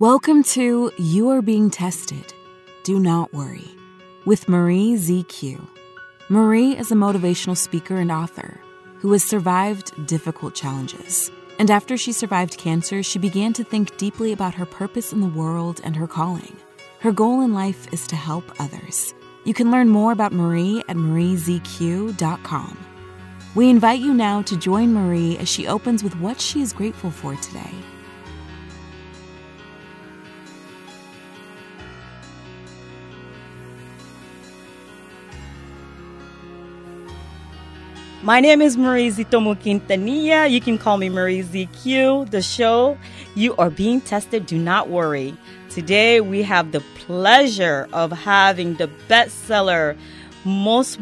Welcome to You Are Being Tested. Do not worry. With Marie ZQ. Marie is a motivational speaker and author who has survived difficult challenges. And after she survived cancer, she began to think deeply about her purpose in the world and her calling. Her goal in life is to help others. You can learn more about Marie at mariezq.com. We invite you now to join Marie as she opens with what she is grateful for today. My name is Marie Zitomo Quintanilla. You can call me Marie ZQ. The show, You Are Being Tested, Do Not Worry. Today we have the pleasure of having the bestseller, most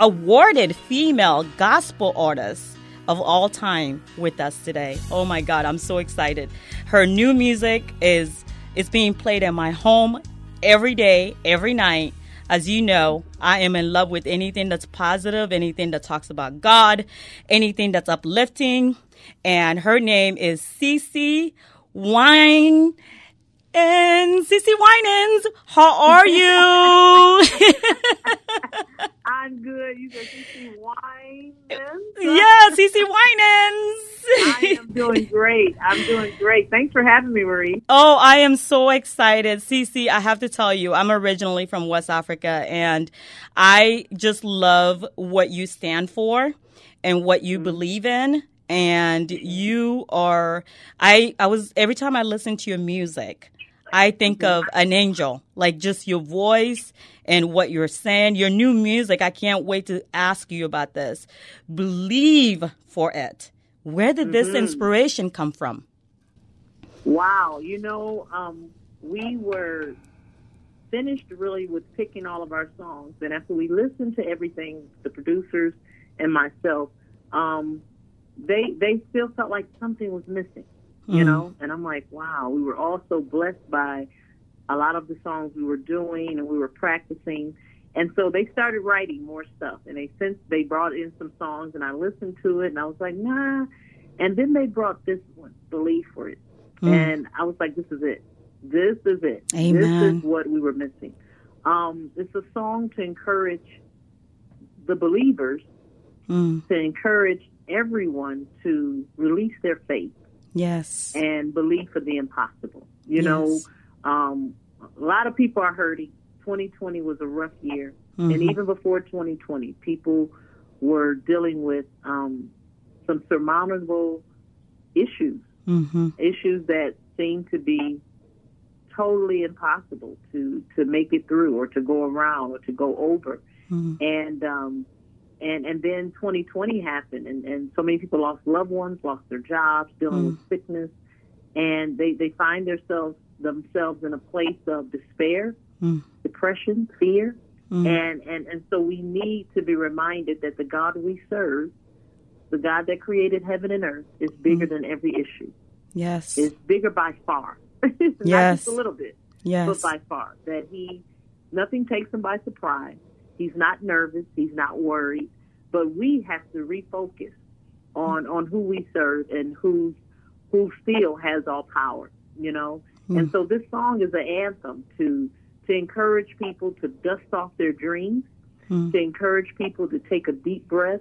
awarded female gospel artist of all time with us today. Oh my God, I'm so excited. Her new music is is being played in my home every day, every night as you know, I am in love with anything that's positive, anything that talks about God, anything that's uplifting. And her name is Cece Wine and Cece Winans. How are you? I'm good. You said Cece Winans? yeah, Cece Winans. I am doing great. I'm doing great. Thanks for having me, Marie. Oh, I am so excited. Cece, I have to tell you, I'm originally from West Africa and I just love what you stand for and what you mm-hmm. believe in. And you are, I, I was, every time I listen to your music, I think mm-hmm. of an angel, like just your voice and what you're saying. Your new music, I can't wait to ask you about this. Believe for it. Where did this mm-hmm. inspiration come from? Wow, you know, um, we were finished really with picking all of our songs, and after we listened to everything, the producers and myself, um, they they still felt like something was missing, you mm. know. And I'm like, wow, we were all so blessed by a lot of the songs we were doing and we were practicing. And so they started writing more stuff, and they since they brought in some songs, and I listened to it, and I was like, nah. And then they brought this one, "Believe for It," mm. and I was like, this is it. This is it. Amen. This is what we were missing. Um, it's a song to encourage the believers, mm. to encourage everyone to release their faith. Yes. And believe for the impossible. You yes. know, um, a lot of people are hurting 2020 was a rough year, mm-hmm. and even before 2020, people were dealing with um, some surmountable issues, mm-hmm. issues that seemed to be totally impossible to to make it through, or to go around, or to go over, mm-hmm. and um, and and then 2020 happened, and and so many people lost loved ones, lost their jobs, dealing with mm. sickness, and they they find themselves themselves in a place of despair mm. depression, fear. Mm. And, and, and so we need to be reminded that the God we serve, the God that created heaven and earth, is bigger mm. than every issue. Yes. Is bigger by far. yes. Not just a little bit. Yes. But by far. That he, nothing takes him by surprise. He's not nervous. He's not worried. But we have to refocus on, on who we serve and who, who still has all power, you know? Mm. And so this song is an anthem to to encourage people to dust off their dreams, hmm. to encourage people to take a deep breath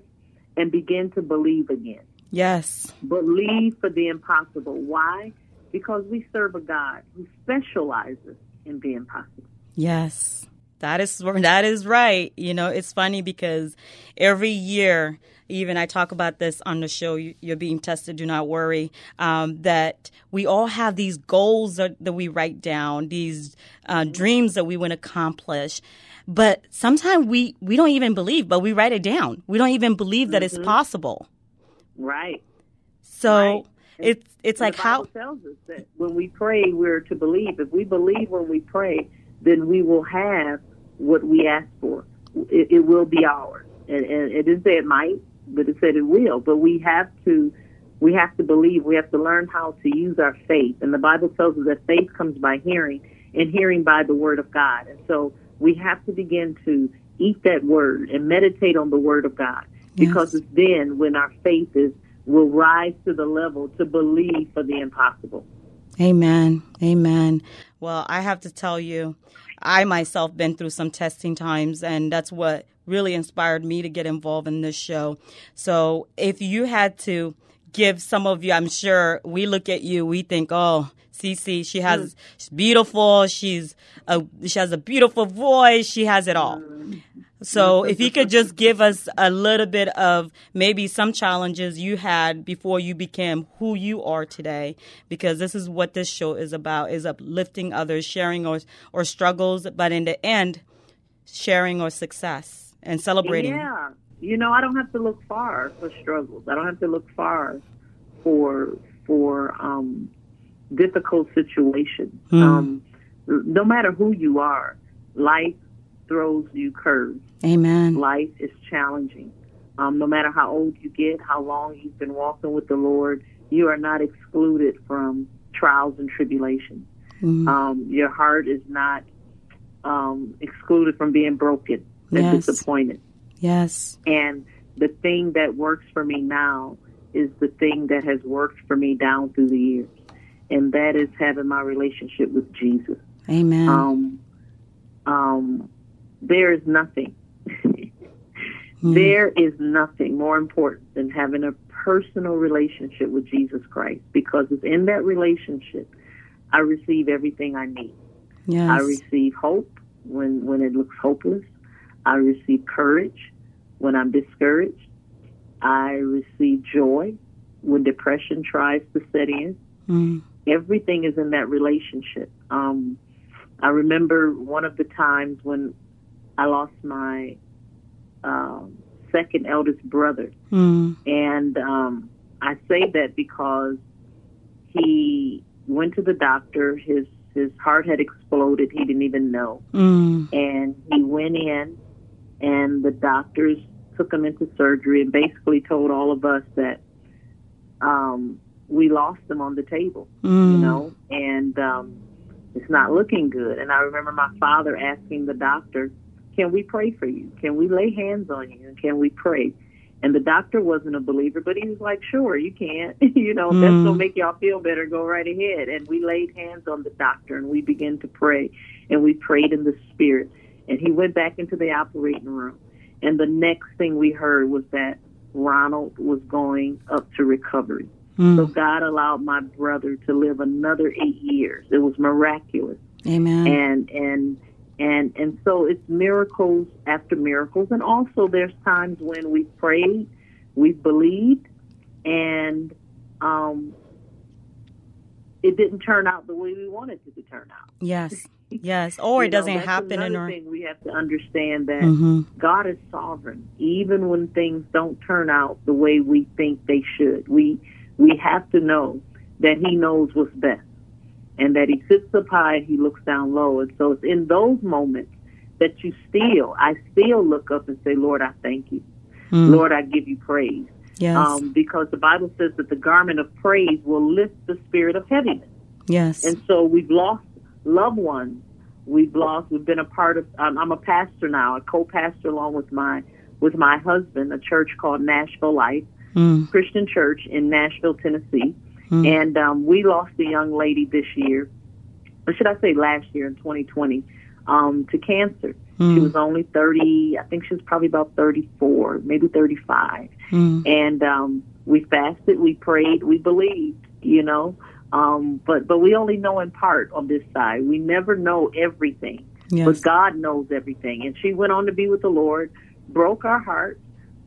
and begin to believe again. Yes. Believe for the impossible. Why? Because we serve a God who specializes in the impossible. Yes. That is that is right. You know, it's funny because every year even I talk about this on the show. You're being tested. Do not worry. Um, that we all have these goals that, that we write down, these uh, dreams that we want to accomplish. But sometimes we, we don't even believe, but we write it down. We don't even believe that mm-hmm. it's possible. Right. So right. it's it's like how tells us that when we pray, we're to believe. If we believe when we pray, then we will have what we ask for. It, it will be ours. And, and it didn't say it might but it said it will. But we have to we have to believe. We have to learn how to use our faith. And the Bible tells us that faith comes by hearing, and hearing by the word of God. And so we have to begin to eat that word and meditate on the word of God, because yes. it's then when our faith is will rise to the level to believe for the impossible. Amen. Amen. Well, I have to tell you, I myself been through some testing times, and that's what really inspired me to get involved in this show. So, if you had to give some of you, I'm sure we look at you, we think, oh, Cece, she has, hmm. she's beautiful, she's a, she has a beautiful voice, she has it all. So if you could just give us a little bit of maybe some challenges you had before you became who you are today, because this is what this show is about, is uplifting others, sharing or, or struggles, but in the end, sharing or success and celebrating. Yeah. You know, I don't have to look far for struggles. I don't have to look far for, for, um, difficult situations. Mm. Um, no matter who you are, life throws you curves. Amen. Life is challenging. Um, no matter how old you get, how long you've been walking with the Lord, you are not excluded from trials and tribulations. Mm-hmm. Um, your heart is not um, excluded from being broken and yes. disappointed. Yes. And the thing that works for me now is the thing that has worked for me down through the years, and that is having my relationship with Jesus. Amen. Um, um, there is nothing. mm. There is nothing more important than having a personal relationship with Jesus Christ because it's in that relationship I receive everything I need. Yes. I receive hope when when it looks hopeless. I receive courage when I'm discouraged. I receive joy when depression tries to set in. Mm. Everything is in that relationship. Um, I remember one of the times when I lost my um, second eldest brother, mm. and um, I say that because he went to the doctor. His his heart had exploded. He didn't even know, mm. and he went in, and the doctors took him into surgery and basically told all of us that um, we lost him on the table, mm. you know, and um, it's not looking good. And I remember my father asking the doctor can we pray for you? Can we lay hands on you? And can we pray? And the doctor wasn't a believer, but he was like, sure, you can. you know, mm. that's going to make y'all feel better. Go right ahead. And we laid hands on the doctor and we began to pray. And we prayed in the spirit. And he went back into the operating room. And the next thing we heard was that Ronald was going up to recovery. Mm. So God allowed my brother to live another eight years. It was miraculous. Amen. And, and, and and so it's miracles after miracles. And also there's times when we've prayed we've believed and um it didn't turn out the way we wanted it to turn out. Yes yes. Or it doesn't know, happen in our thing we have to understand that mm-hmm. god is sovereign even when things don't turn out the way we think they should. We we have to know that he knows what's best and that he sits up high and he looks down low. And so it's in those moments that you still, I still look up and say, Lord, I thank you. Mm. Lord, I give you praise. Yes. Um, because the Bible says that the garment of praise will lift the spirit of heaviness. Yes. And so we've lost loved ones. We've lost. We've been a part of. Um, I'm a pastor now, a co-pastor along with my with my husband, a church called Nashville Life mm. Christian Church in Nashville, Tennessee. Mm. And um, we lost a young lady this year, or should I say last year in 2020, um, to cancer. Mm. She was only 30, I think she was probably about 34, maybe 35. Mm. And um, we fasted, we prayed, we believed, you know. Um, but but we only know in part on this side. We never know everything. Yes. But God knows everything. And she went on to be with the Lord, broke our hearts.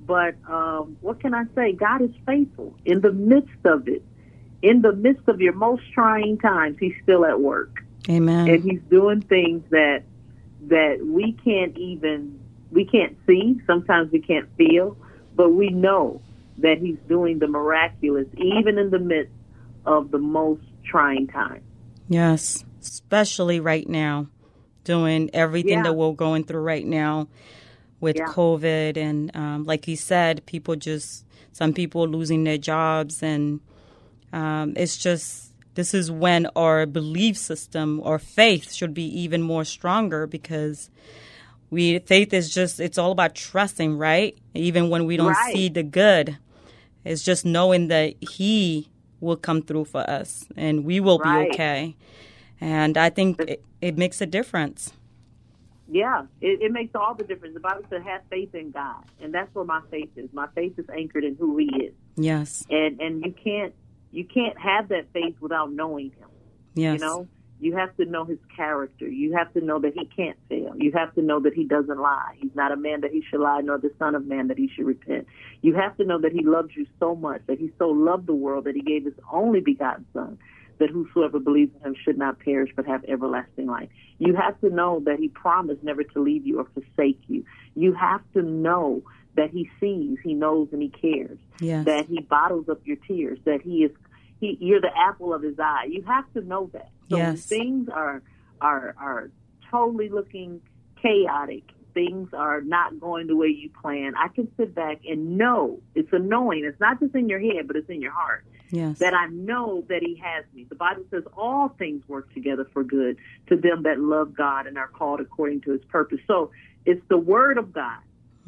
But um, what can I say? God is faithful in the midst of it in the midst of your most trying times, he's still at work. Amen. And he's doing things that that we can't even we can't see, sometimes we can't feel, but we know that he's doing the miraculous even in the midst of the most trying time. Yes, especially right now, doing everything yeah. that we're going through right now with yeah. COVID. And um, like you said, people just, some people losing their jobs and um, it's just this is when our belief system or faith should be even more stronger because we faith is just it's all about trusting, right? Even when we don't right. see the good, it's just knowing that He will come through for us and we will Right. be okay. And I think it, it makes a difference. Yeah, it, it makes all the difference. The Bible says have faith in God, and that's where my faith is. My faith is anchored in who He is, Yes. and and you can't you can't have that faith without knowing Him. Yes. You know, you have to know His character. You have to know that He can't fail. You have to know that He doesn't lie. He's not a man that He should lie, nor the Son of Man that He should repent. You have to know that He loves you so much that He so loved the world that He gave His only begotten Son, that whosoever believes in Him should not perish but have everlasting life. You have to know that He promised never to leave you or forsake you. You have to know that He sees, He knows, and He cares. Yes. That He bottles up your tears. That He is, He, you're the apple of His eye. You have to know that. So Yes. things are are are totally looking chaotic. Things are not going the way you plan. I can sit back and know it's a knowing. It's not just in your head, but it's in your heart yes. that I know that He has me. The Bible says all things work together for good to them that love God and are called according to His purpose. So it's the Word of God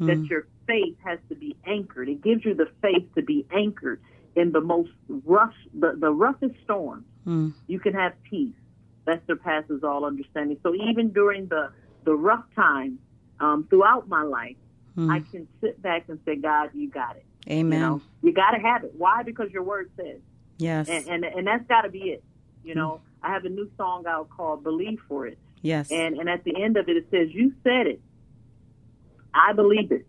that Mm. your faith has to be anchored. It gives you the faith to be anchored in the most rough, the, the roughest storm. Mm. You can have peace that surpasses all understanding. So even during the the rough time um, throughout my life, Mm. I can sit back and say, God, you got it. Amen. You know, you got to have it. Why? Because your word says yes. and and, and that's got to be it. You know, I have a new song out called "Believe for It," yes. and and at the end of it, it says, "You said it, I believe it.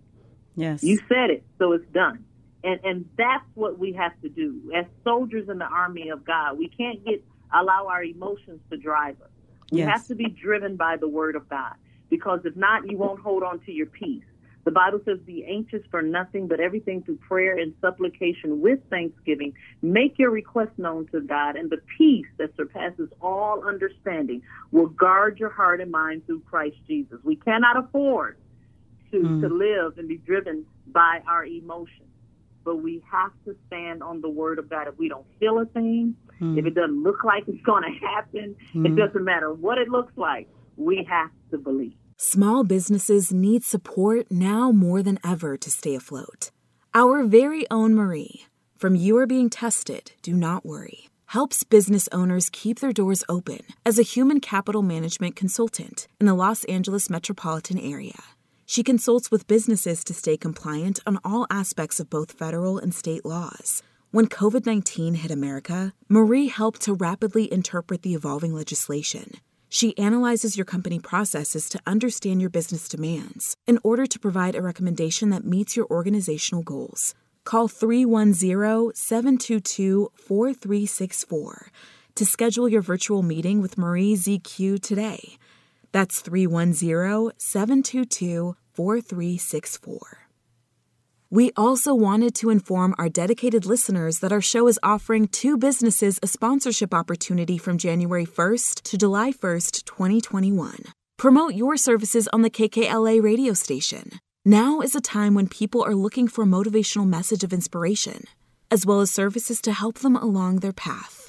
yes. You said it, so it's done." And and that's what we have to do as soldiers in the army of God. We can't get allow our emotions to drive us. We Yes. have to be driven by the word of God because if not, you won't hold on to your peace. The Bible says, Be anxious for nothing, but everything through prayer and supplication with thanksgiving. Make your request known to God, and the peace that surpasses all understanding will guard your heart and mind through Christ Jesus. We cannot afford to, Mm. to live and be driven by our emotions, but we have to stand on the word of God. If we don't feel a thing, Mm. if it doesn't look like it's going to happen, it Mm. doesn't matter what it looks like, we have to believe. Small businesses need support now more than ever to stay afloat. Our very own Marie, from You Are Being Tested, Do Not Worry, helps business owners keep their doors open as a human capital management consultant in the Los Angeles metropolitan area. She consults with businesses to stay compliant on all aspects of both federal and state laws. When COVID 19 hit America, Marie helped to rapidly interpret the evolving legislation. She analyzes your company processes to understand your business demands in order to provide a recommendation that meets your organizational goals. Call 310 722 4364 to schedule your virtual meeting with Marie ZQ today. That's 310 722 4364. We also wanted to inform our dedicated listeners that our show is offering two businesses a sponsorship opportunity from January 1st to July 1st, 2021. Promote your services on the KKLA radio station. Now is a time when people are looking for a motivational message of inspiration, as well as services to help them along their path.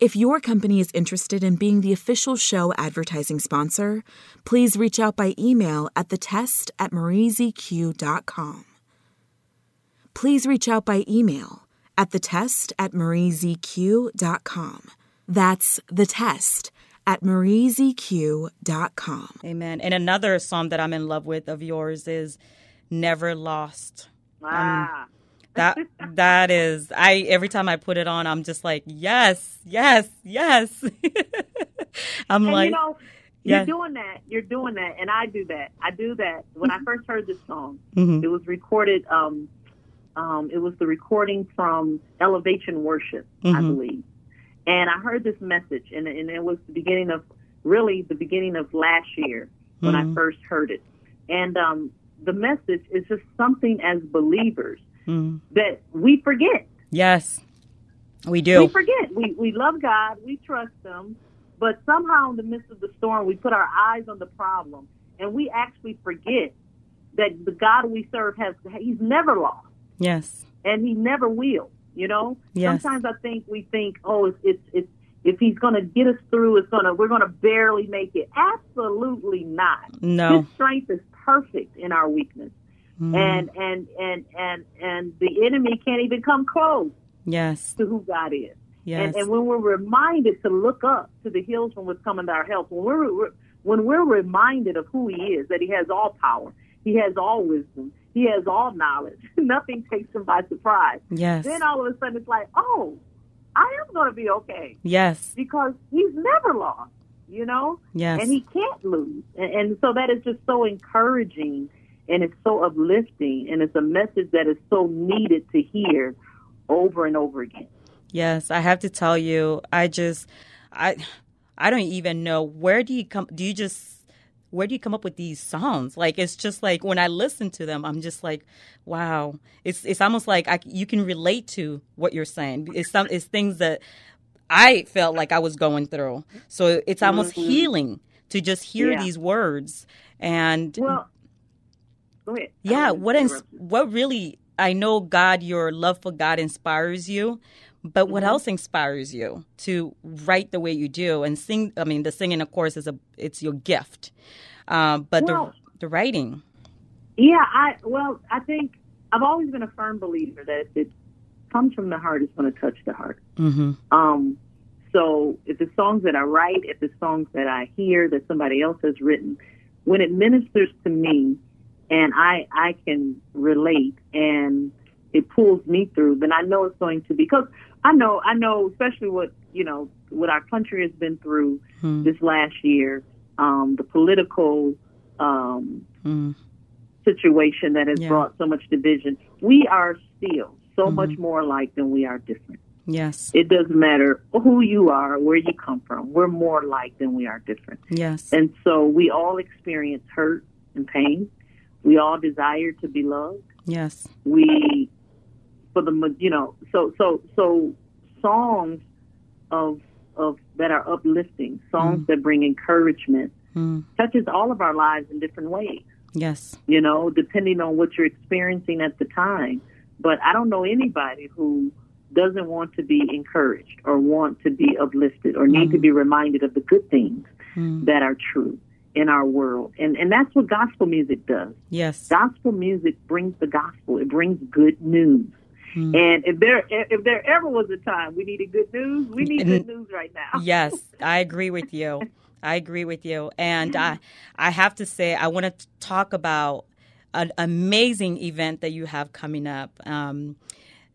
If your company is interested in being the official show advertising sponsor, please reach out by email at the test at mariezq.com. Please reach out by email at the test at mariezq.com. That's the test at mariezq.com. Amen. And another psalm that I'm in love with of yours is Never Lost. Ah, That that is I every time I put it on I'm just like, yes, yes, yes. I'm and like you know, you're doing that. You're doing that, and I do that. I do that. When I first heard this song, Mhm. it was recorded. Um, um, it was the recording from Elevation Worship, I Mhm. believe, and I heard this message, and, and it was the beginning of really the beginning of last year when I Mhm. first heard it, and um, the message is just something as believers Mhm. that we forget. Yes. We do. We forget. We we love God. We trust Him, but somehow in the midst of the storm, we put our eyes on the problem, and we actually forget that the God we serve has He's never lost, yes. and He never will. You know. Yes. Sometimes I think we think, oh, it's it's, it's if He's going to get us through, it's gonna we're going to barely make it. Absolutely not. No. His strength is perfect in our weakness, Mhm. and and and and and the enemy can't even come close yes. to who God is. Yes. And, and when we're reminded to look up to the hills from which to our help, when we're when we're reminded of who He is, that He has all power, He has all wisdom, He has all knowledge, nothing takes Him by surprise. Yes. Then all of a sudden it's like, oh, I am going to be okay. Yes. Because He's never lost, you know. Yes. And He can't lose, and, and so that is just so encouraging, and it's so uplifting, and it's a message that is so needed to hear over and over again. Yes, I have to tell you, I just, I, I don't even know where do you come. Do you just where do you come up with these songs? Like it's just like when I listen to them, I'm just like, wow. It's it's almost like I, you can relate to what you're saying. It's some it's things that I felt like I was going through. So it's almost mm-hmm. healing to just hear yeah. these words and well, go ahead. Yeah, what ins- what really I know God, your love for God inspires you, but what mm-hmm. else inspires you to write the way you do and sing? I mean, the singing, of course, is a it's your gift, uh, but well, the the writing. Yeah, I well, I think I've always been a firm believer that if it comes from the heart, it's going to touch the heart. Mm-hmm. Um, so if the songs that I write, if the songs that I hear that somebody else has written, when it ministers to me, and I I can relate and it pulls me through, then I know it's going to be because I know, I know, especially what you know, what our country has been through hmm. this last year, um, the political um, hmm. situation that has yeah. brought so much division. We are still so mm-hmm. much more alike than we are different. Yes, it doesn't matter who you are, where you come from. We're more alike than we are different. Yes, and so we all experience hurt and pain. We all desire to be loved. Yes, we for the you know so so so songs of of that are uplifting songs mm. that bring encouragement mm. touches all of our lives in different ways yes you know depending on what you're experiencing at the time but i don't know anybody who doesn't want to be encouraged or want to be uplifted or need mm. to be reminded of the good things mm. that are true in our world. And and that's what gospel music does. Yes. Gospel music brings the gospel. It brings good news. Mm. And if there if there ever was a time we needed good news, we need good news right now. yes, I agree with you. I agree with you. And I I have to say I want to talk about an amazing event that you have coming up. Um,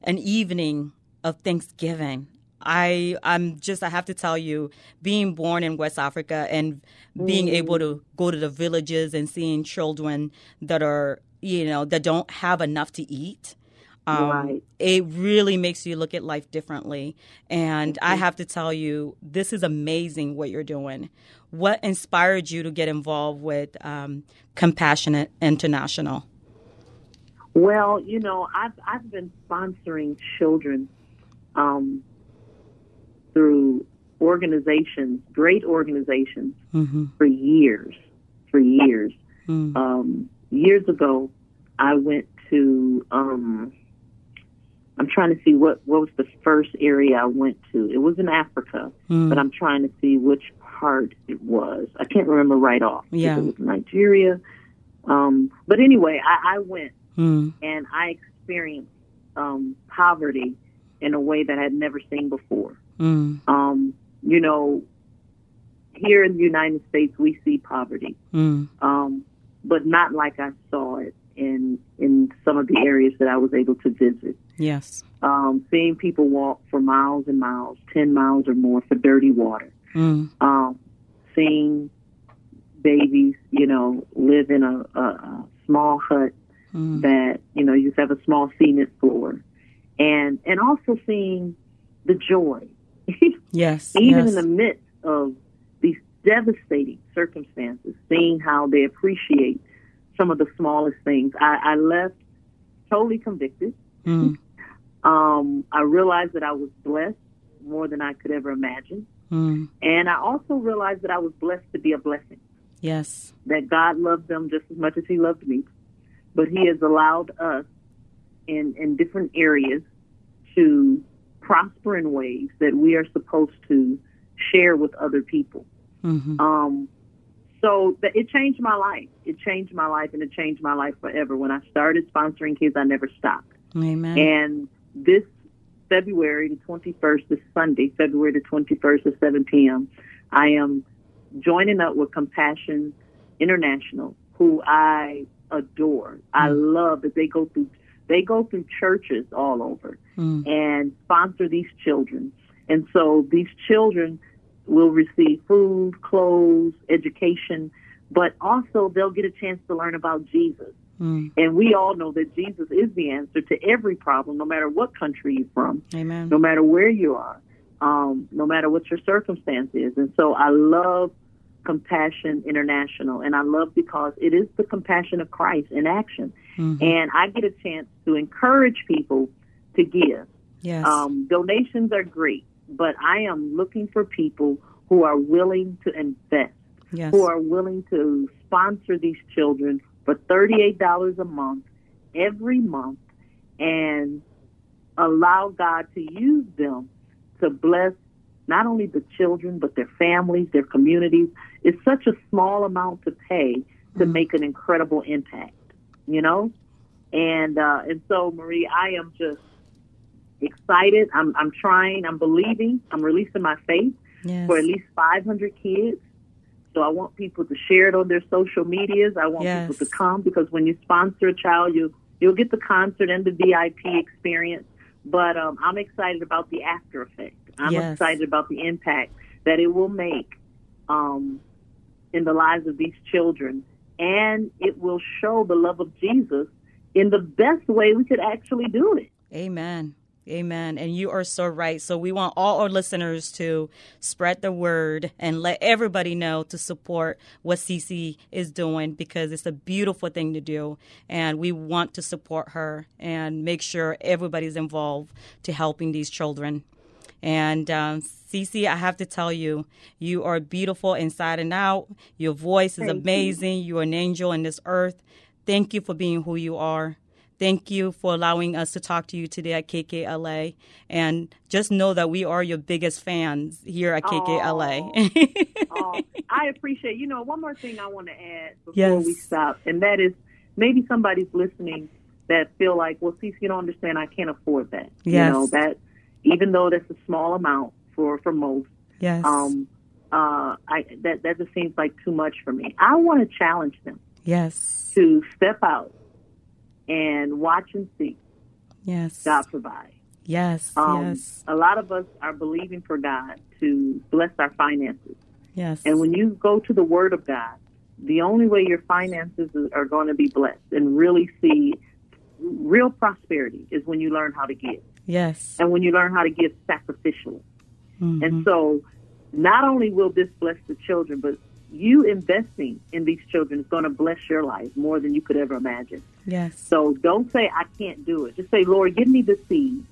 an evening of Thanksgiving. I I'm just I have to tell you, being born in West Africa and being mm. able to go to the villages and seeing children that are you know that don't have enough to eat. Um, right. It really makes you look at life differently. And mm-hmm. I have to tell you, this is amazing what you're doing. What inspired you to get involved with um, Compassionate International? Well, you know, I've I've been sponsoring children um, through organizations, great organizations, mm-hmm. for years. For years. Mm. Um, years ago, I went to. Um, I'm trying to see what what was the first area I went to. It was in Africa, mm. but I'm trying to see which part it was. I can't remember right off. Yeah, it was Nigeria. Um, but anyway, I, I went mm. and I experienced um, poverty in a way that I had never seen before. Mm. Um, you know, here in the United States, we see poverty, mm. um, but not like I saw it in in some of the areas that I was able to visit. Yes, um, seeing people walk for miles and miles, ten miles or more, for dirty water. Mm. Um, seeing babies, you know, live in a, a, a small hut mm. that you know you have a small cement floor, and and also seeing the joy. yes, even yes. in the midst of these devastating circumstances, seeing how they appreciate some of the smallest things. I, I left totally convicted. Mm. Um, I realized that I was blessed more than I could ever imagine. Mm. And I also realized that I was blessed to be a blessing. Yes. That God loved them just as much as He loved me. But He has allowed us in, in different areas to prosper in ways that we are supposed to share with other people. Mm-hmm. Um, so that it changed my life. It changed my life, and it changed my life forever. When I started sponsoring kids, I never stopped. Amen. And this February the 21st, this Sunday, February the 21st at 7 p.m., I am joining up with Compassion International, who I adore. Mm. I love that they go through they go through churches all over mm. and sponsor these children. And so these children will receive food, clothes, education, but also they'll get a chance to learn about Jesus. Mm. And we all know that Jesus is the answer to every problem, no matter what country you're from, Amen. no matter where you are, um, no matter what your circumstance is. And so I love Compassion International, and I love because it is the compassion of Christ in action. Mm-hmm. And I get a chance to encourage people to give. Yes. Um, donations are great, but I am looking for people who are willing to invest, yes. who are willing to sponsor these children for $38 a month every month and allow God to use them to bless not only the children, but their families, their communities. It's such a small amount to pay to mm-hmm. make an incredible impact, you know? And, uh, and so Marie, I am just excited. I'm, I'm trying, I'm believing, I'm releasing my faith yes. for at least 500 kids. So I want people to share it on their social medias. I want yes. people to come because when you sponsor a child, you you'll get the concert and the VIP experience. But um, I'm excited about the after effect. I'm yes. excited about the impact that it will make um, in the lives of these children, and it will show the love of Jesus in the best way we could actually do it. Amen. Amen. And you are so right. So we want all our listeners to spread the word and let everybody know to support what Cece is doing because it's a beautiful thing to do. And we want to support her and make sure everybody's involved to helping these children. And um, Cece, I have to tell you, you are beautiful inside and out. Your voice is Thank amazing. You. you are an angel in this earth. Thank you for being who you are. Thank you for allowing us to talk to you today at KKLA. And just know that we are your biggest fans here at KKLA. oh, I appreciate You know, one more thing I want to add before yes. we stop, and that is maybe somebody's listening that feel like, well, see, you don't understand, I can't afford that. Yes. You know, that even though that's a small amount for, for most. Yes. Um, uh, I, that, that just seems like too much for me. I want to challenge them. Yes. To step out and watch and see. Yes. God provide. Yes. Um, yes. A lot of us are believing for God to bless our finances. Yes. And when you go to the Word of God, the only way your finances are going to be blessed and really see real prosperity is when you learn how to give. Yes. And when you learn how to give sacrificially. Mm-hmm. And so not only will this bless the children, but you investing in these children is going to bless your life more than you could ever imagine. Yes. So don't say, I can't do it. Just say, Lord, give me the seed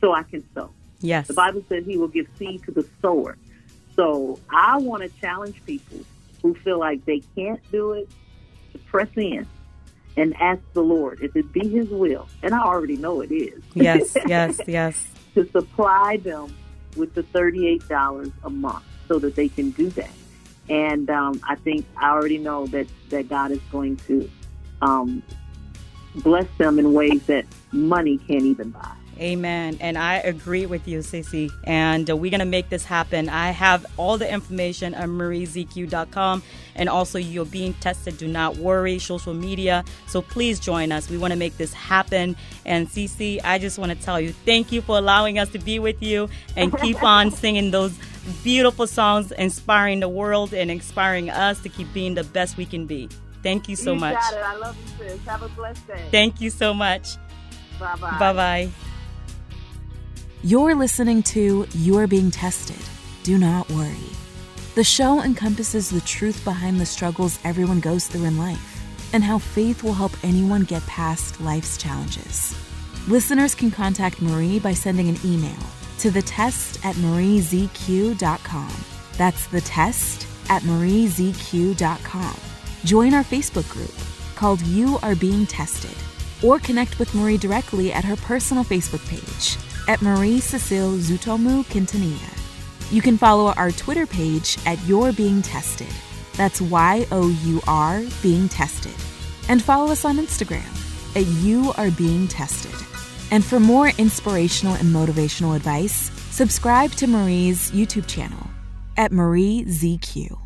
so I can sow. Yes. The Bible says he will give seed to the sower. So I want to challenge people who feel like they can't do it to press in and ask the Lord if it be his will. And I already know it is. Yes, yes, yes. to supply them with the $38 a month so that they can do that. And um, I think I already know that, that God is going to um, bless them in ways that money can't even buy. Amen. And I agree with you, Sissy. And uh, we're going to make this happen. I have all the information on mariezq.com and also you're being tested. Do not worry, social media. So please join us. We want to make this happen. And Cece, I just want to tell you thank you for allowing us to be with you and keep on singing those beautiful songs, inspiring the world and inspiring us to keep being the best we can be. Thank you so you much. Got it. I love you, sis. Have a blessed day. Thank you so much. Bye bye. Bye bye. You're listening to You're Being Tested. Do not worry. The show encompasses the truth behind the struggles everyone goes through in life and how faith will help anyone get past life's challenges. Listeners can contact Marie by sending an email to the test at mariezq.com. That's the test at mariezq.com. Join our Facebook group called You Are Being Tested or connect with Marie directly at her personal Facebook page at Marie Cecile Zutomu Quintanilla. You can follow our Twitter page at You're Being Tested. That's Y O U R Being Tested. And follow us on Instagram at You Are Being Tested. And for more inspirational and motivational advice, subscribe to Marie's YouTube channel at Marie ZQ.